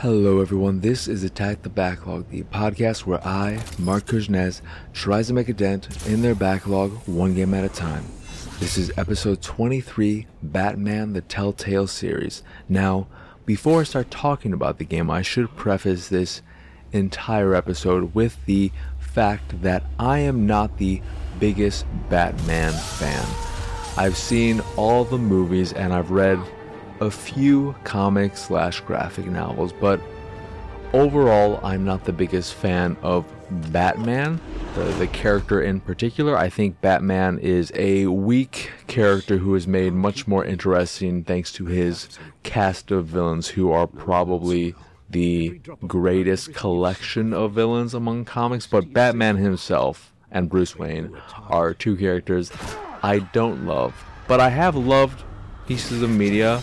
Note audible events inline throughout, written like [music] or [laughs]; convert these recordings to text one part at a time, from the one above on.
Hello, everyone. This is Attack the Backlog, the podcast where I, Mark Kuznez, tries to make a dent in their backlog one game at a time. This is episode 23 Batman the Telltale series. Now, before I start talking about the game, I should preface this entire episode with the fact that I am not the biggest Batman fan. I've seen all the movies and I've read a few comic slash graphic novels, but overall, I'm not the biggest fan of Batman, the, the character in particular. I think Batman is a weak character who is made much more interesting thanks to his cast of villains, who are probably the greatest collection of villains among comics. But Batman himself and Bruce Wayne are two characters I don't love. But I have loved pieces of media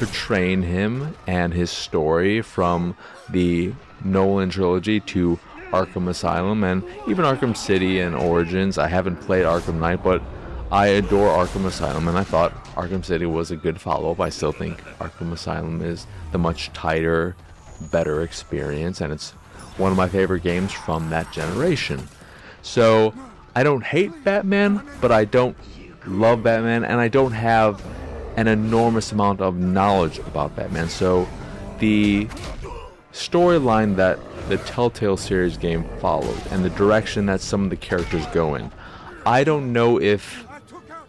portraying him and his story from the Nolan trilogy to Arkham Asylum and even Arkham City and Origins. I haven't played Arkham Knight, but I adore Arkham Asylum, and I thought Arkham City was a good follow up. I still think Arkham Asylum is the much tighter, better experience, and it's one of my favorite games from that generation. So I don't hate Batman, but I don't love Batman, and I don't have an enormous amount of knowledge about Batman. So the storyline that the Telltale series game followed and the direction that some of the characters go in, I don't know if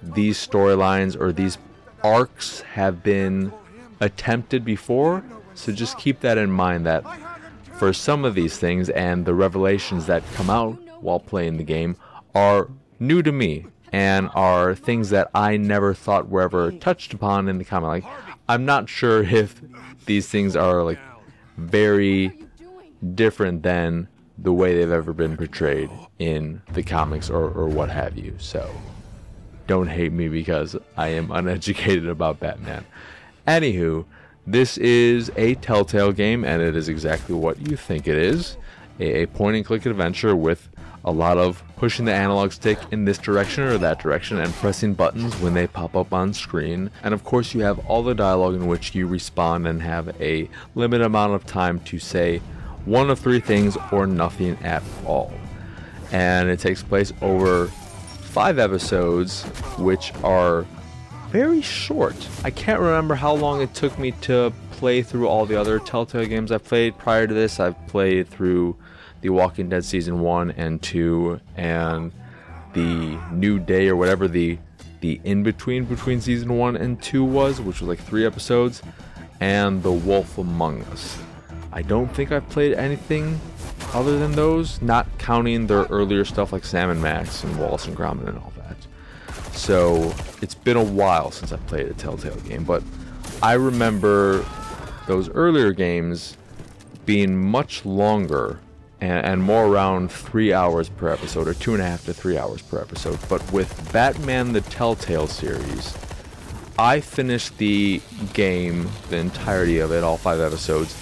these storylines or these arcs have been attempted before. So just keep that in mind that for some of these things and the revelations that come out while playing the game are new to me and are things that I never thought were ever touched upon in the comic. Like, I'm not sure if these things are like very different than the way they've ever been portrayed in the comics or, or what have you. So don't hate me because I am uneducated about Batman. Anywho, this is a Telltale game, and it is exactly what you think it is a, a point and click adventure with a lot of pushing the analog stick in this direction or that direction and pressing buttons when they pop up on screen. And of course, you have all the dialogue in which you respond and have a limited amount of time to say one of three things or nothing at all. And it takes place over five episodes, which are very short. I can't remember how long it took me to play through all the other Telltale games I've played. Prior to this, I've played through The Walking Dead season one and two, and the New Day or whatever the the in between between season one and two was, which was like three episodes, and The Wolf Among Us. I don't think I've played anything other than those, not counting their earlier stuff like Sam and Max and Wallace and Gromit and all that. So it's been a while since I've played a Telltale game, but I remember those earlier games being much longer and, and, more around three hours per episode, or two and a half to three hours per episode. But with Batman the Telltale series, I finished the game, the entirety of it, all five episodes,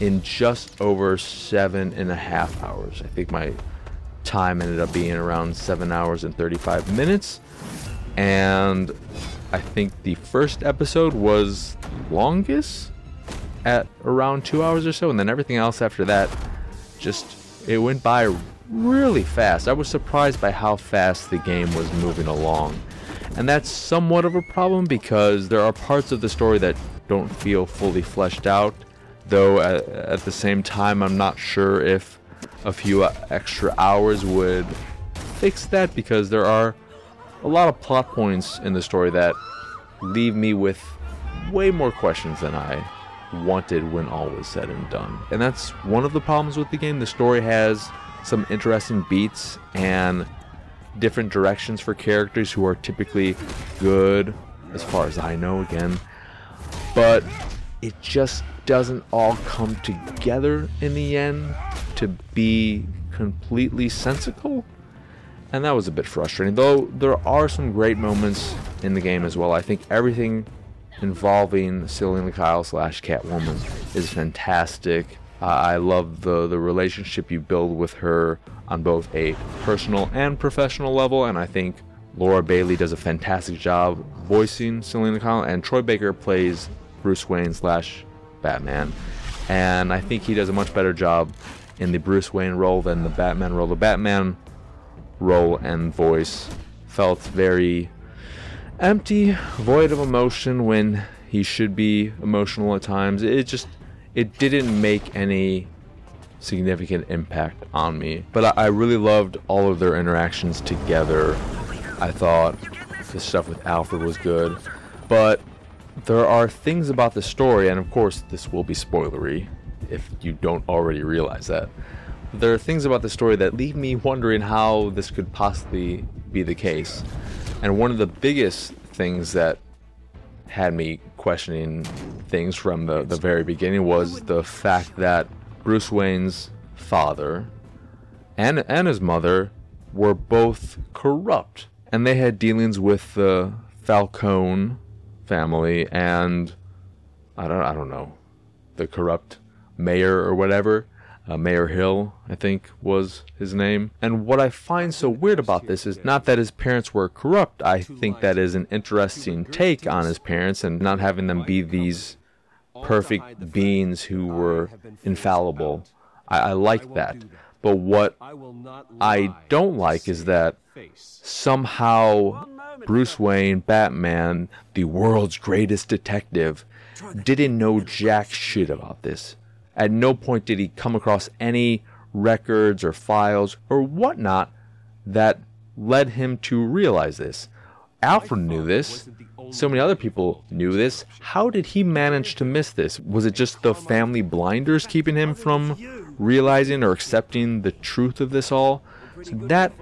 in just over seven and a half hours. I think my time ended up being around seven hours and 35 minutes. And I think the first episode was longest at around two hours or so, and then everything else after that just it went by really fast. I was surprised by how fast the game was moving along. And that's somewhat of a problem because there are parts of the story that don't feel fully fleshed out, though at, at the same time, I'm not sure if a few extra hours would fix that because there are a lot of plot points in the story that leave me with way more questions than I wanted when all was said and done. And that's one of the problems with the game. The story has some interesting beats and different directions for characters who are typically good, as far as I know, again. But it just doesn't all come together in the end to be completely sensical. And that was a bit frustrating. Though there are some great moments in the game as well. I think everything involving Selina Kyle slash Catwoman is fantastic. Uh, I love the the relationship you build with her on both a personal and professional level, and I think Laura Bailey does a fantastic job voicing Selina Kyle, and Troy Baker plays Bruce Wayne slash Batman. and I think he does a much better job in the Bruce Wayne role than the Batman role. The Batman role and voice felt very empty, void of emotion when he should be emotional at times. It just it didn't make any significant impact on me. But I, I really loved all of their interactions together. I thought the stuff with Alfred was good. But there are things about the story, and of course, this will be spoilery if you don't already realize that. There are things about the story that leave me wondering how this could possibly be the case. And one of the biggest things that had me questioning things from the, the very beginning was the fact that Bruce Wayne's father and and his mother were both corrupt, and they had dealings with the Falcone family and I don't I don't know the corrupt mayor or whatever. Uh, Mayor Hill, I think, was his name. And what I find so weird about this is not that his parents were corrupt. I think that is an interesting take on his parents and not having them be these perfect beings who were infallible. I, I like that. But what I don't like is that somehow Bruce Wayne, Batman, the world's greatest detective, didn't know jack shit about this. At no point did he come across any records or files or whatnot that led him to realize this. Alfred knew this. So many other people knew this. How did he manage to miss this? Was it just the family blinders keeping him from realizing or accepting the truth of this all? So that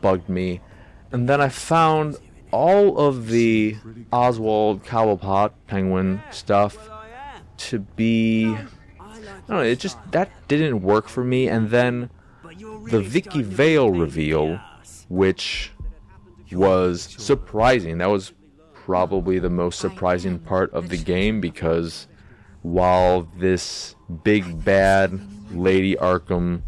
bugged me. And then I found all of the Oswald Cobblepot Penguin stuff to be I don't know, it just that didn't work for me and then the Vicky Vale reveal which was surprising. That was probably the most surprising part of the game because while this big bad Lady Arkham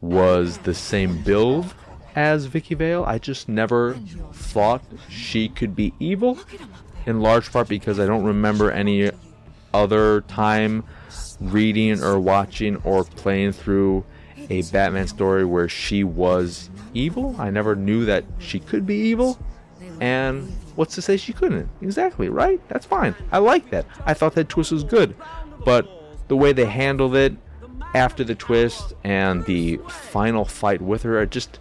was the same build as Vicky Vale, I just never thought she could be evil. In large part because I don't remember any other time reading or watching or playing through a Batman story where she was evil. I never knew that she could be evil. And what's to say she couldn't? Exactly, right? That's fine. I like that. I thought that twist was good. But the way they handled it after the twist and the final fight with her, it just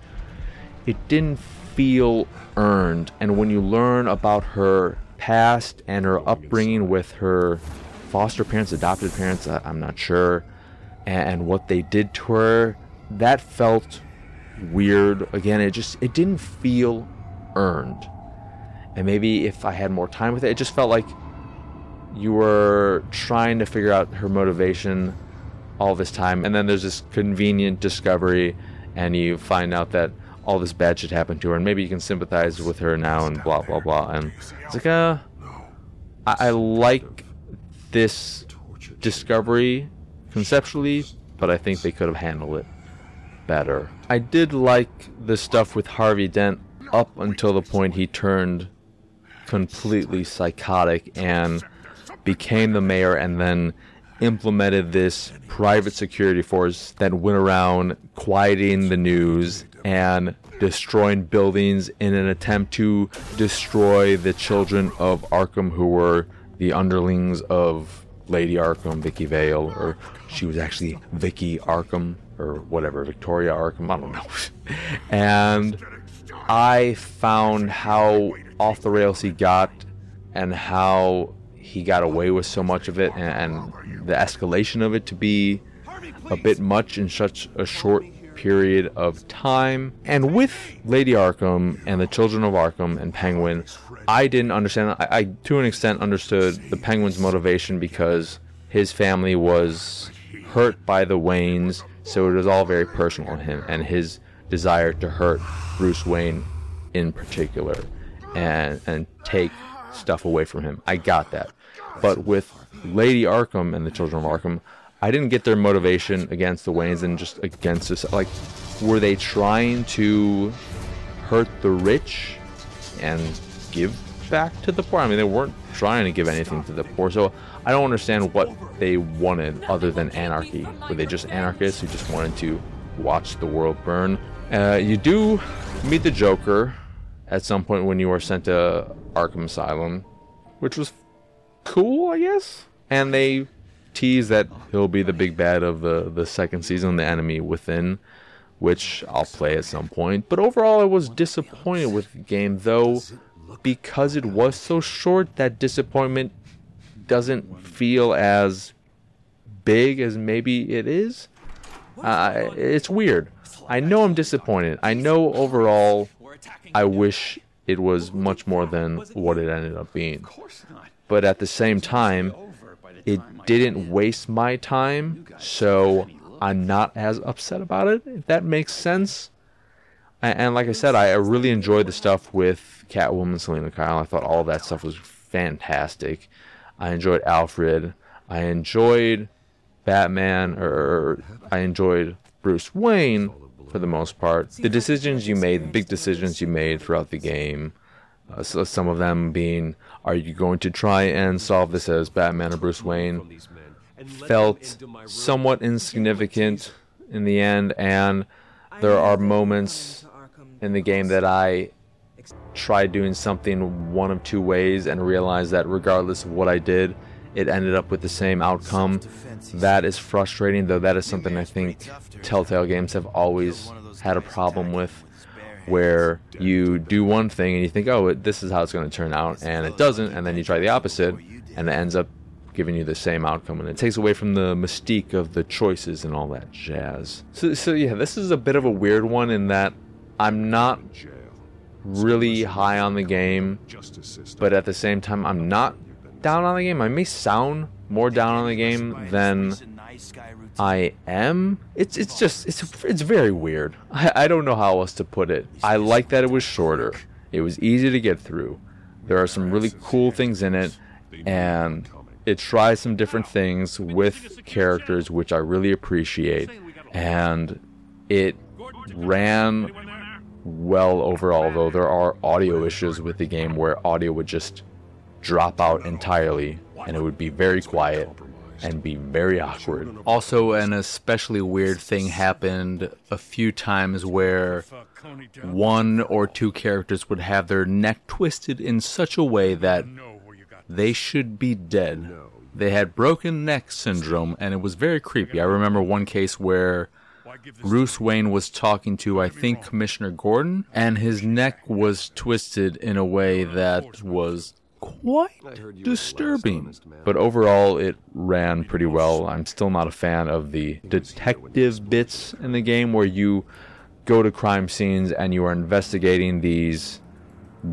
it didn't feel earned. And when you learn about her past and her upbringing with her foster parents, adopted parents, I'm not sure, and what they did to her, that felt weird. Again, it just it didn't feel earned. And maybe if I had more time with it, it just felt like you were trying to figure out her motivation all this time, and then there's this convenient discovery, and you find out that all this bad shit happened to her, and maybe you can sympathize with her now, and blah blah blah. And it's like, uh, I, I like this discovery conceptually, but I think they could have handled it better. I did like the stuff with Harvey Dent up until the point he turned completely psychotic and became the mayor and then implemented this private security force that went around quieting the news and destroying buildings in an attempt to destroy the children of Arkham who were the underlings of Lady Arkham, Vicky Vale, or she was actually Vicky Arkham or whatever, Victoria Arkham, I don't know. [laughs] and I found how off the rails he got and how he got away with so much of it and, and the escalation of it to be a bit much in such a short period of time. And with Lady Arkham and the Children of Arkham and Penguin, I didn't understand. I, I, to an extent, understood the Penguin's motivation because his family was hurt by the Waynes, so it was all very personal to him and his desire to hurt Bruce Wayne in particular and and take stuff away from him. I got that. But with Lady Arkham and the Children of Arkham, I didn't get their motivation against the Waynes and just against this. Like, were they trying to hurt the rich and give back to the poor. I mean, they weren't trying to give anything to the poor, so I don't understand what they wanted other than anarchy. Were they just anarchists who just wanted to watch the world burn? Uh, you do meet the Joker at some point when you are sent to Arkham Asylum, which was cool, I guess. And they tease that he'll be the big bad of the the second season, the enemy within, which I'll play at some point. But overall, I was disappointed with the game, though, because it was so short. That disappointment doesn't feel as big as maybe it is. Uh, it's weird. I know I'm disappointed. I know overall, I wish it was much more than what it ended up being. But at the same time, it didn't waste my time, so I'm not as upset about it, if that makes sense. And, and like I said, I really enjoyed the stuff with Catwoman, Selina Kyle. I thought all that stuff was fantastic. I enjoyed Alfred. I enjoyed Batman, or I enjoyed Bruce Wayne for the most part. The decisions you made, the big decisions you made throughout the game, uh, so some of them being, are you going to try and solve this as Batman or Bruce Wayne? Felt somewhat insignificant in the end, and there are moments in the game that I tried doing something one of two ways and realized that regardless of what I did, it ended up with the same outcome. That is frustrating, though that is something I think Telltale games have always had a problem with where you do one thing and you think, oh, this is how it's going to turn out, and it doesn't, and then you try the opposite, and it ends up giving you the same outcome, and it takes away from the mystique of the choices and all that jazz. So, so yeah, this is a bit of a weird one in that I'm not really high on the game, but at the same time, I'm not down on the game. I may sound more down on the game than I am. It's it's just it's it's very weird. I, I don't know how else to put it. I like that it was shorter. It was easy to get through. There are some really cool things in it, and it tries some different things with characters, which I really appreciate. And it ran well overall, though there are audio issues with the game where audio would just drop out entirely and it would be very quiet and be very awkward. Also, an especially weird thing happened a few times where one or two characters would have their neck twisted in such a way that they should be dead. They had broken neck syndrome, and it was very creepy. I remember one case where Bruce Wayne was talking to, I think, Commissioner Gordon, and his neck was twisted in a way that was quite disturbing. But overall, it ran pretty well. I'm still not a fan of the detective bits in the game where you go to crime scenes and you are investigating these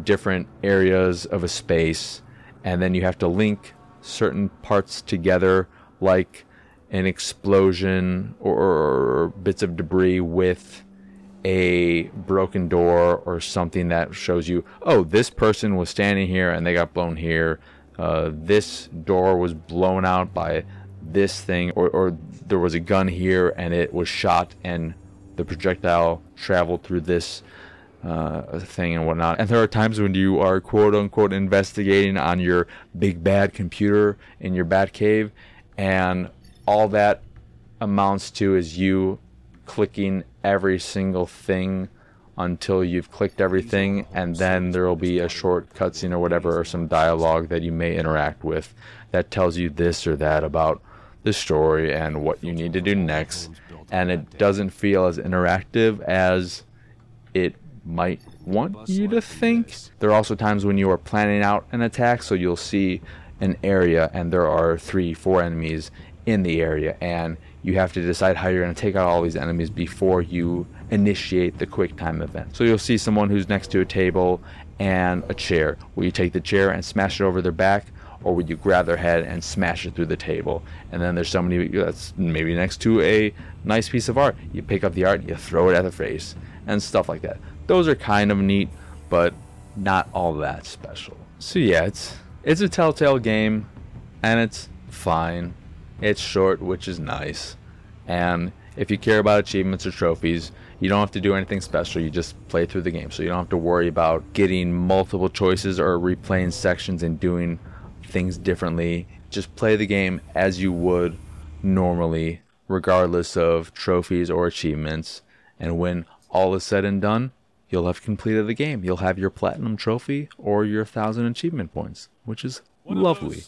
different areas of a space, and then you have to link certain parts together, like an explosion or, bits of debris with a broken door or something that shows you, oh, this person was standing here and they got blown here. Uh, this door was blown out by this thing, or, or there was a gun here and it was shot and the projectile traveled through this uh, thing and whatnot. And there are times when you are quote unquote investigating on your big bad computer in your bat cave, and all that amounts to is you clicking every single thing until you've clicked everything, and then there will be a short cutscene or whatever, or some dialogue that you may interact with that tells you this or that about the story and what you need to do next. And it doesn't feel as interactive as it might want you to think. There are also times when you are planning out an attack, so you'll see an area and there are three, four enemies in the area, and you have to decide how you're going to take out all these enemies before you initiate the quick time event. So you'll see someone who's next to a table and a chair. Will you take the chair and smash it over their back? Or would you grab their head and smash it through the table? And then there's somebody that's maybe next to a nice piece of art. You pick up the art, you throw it at the face, and stuff like that. Those are kind of neat, but not all that special. So yeah, it's it's a Telltale game, and it's fine. It's short, which is nice. And If you care about achievements or trophies, you don't have to do anything special. You just play through the game. So you don't have to worry about getting multiple choices or replaying sections and doing things differently. Just play the game as you would normally, regardless of trophies or achievements. And when all is said and done, you'll have completed the game. You'll have your platinum trophy or your thousand achievement points, which is lovely.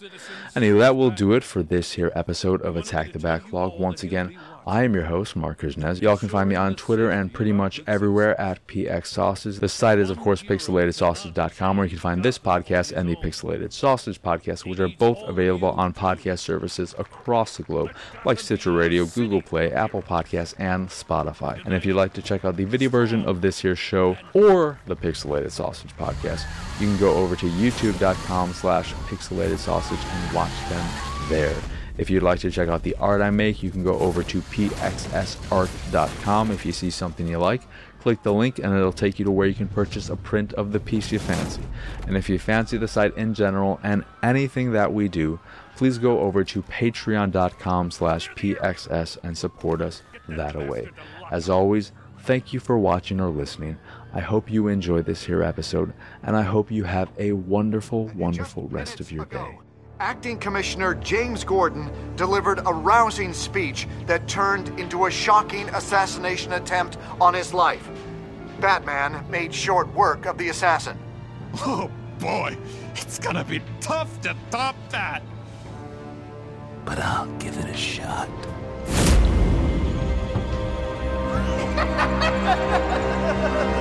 Anyway, that will do it for this here episode of Attack the Backlog. Once again, I am your host, Mark Kuznez. Y'all can find me on Twitter and pretty much everywhere at PX. The site is, of course, pixelatedsausage.com, where you can find this podcast and the Pixelated Sausage podcast, which are both available on podcast services across the globe, like Stitcher Radio, Google Play, Apple Podcasts, and Spotify. And if you'd like to check out the video version of this here show or the Pixelated Sausage podcast, you can go over to youtube.com slash pixelated sausage and watch them there. If you'd like to check out the art I make, you can go over to pxsart.com. If you see something you like, click the link and it'll take you to where you can purchase a print of the piece you fancy. And if you fancy the site in general and anything that we do, please go over to patreon.com slash pxs and support us that way. As always, thank you for watching or listening. I hope you enjoy this here episode, and I hope you have a wonderful, wonderful rest of your day. Acting Commissioner James Gordon delivered a rousing speech that turned into a shocking assassination attempt on his life. Batman made short work of the assassin. Oh boy, it's gonna be tough to top that. But I'll give it a shot. [laughs]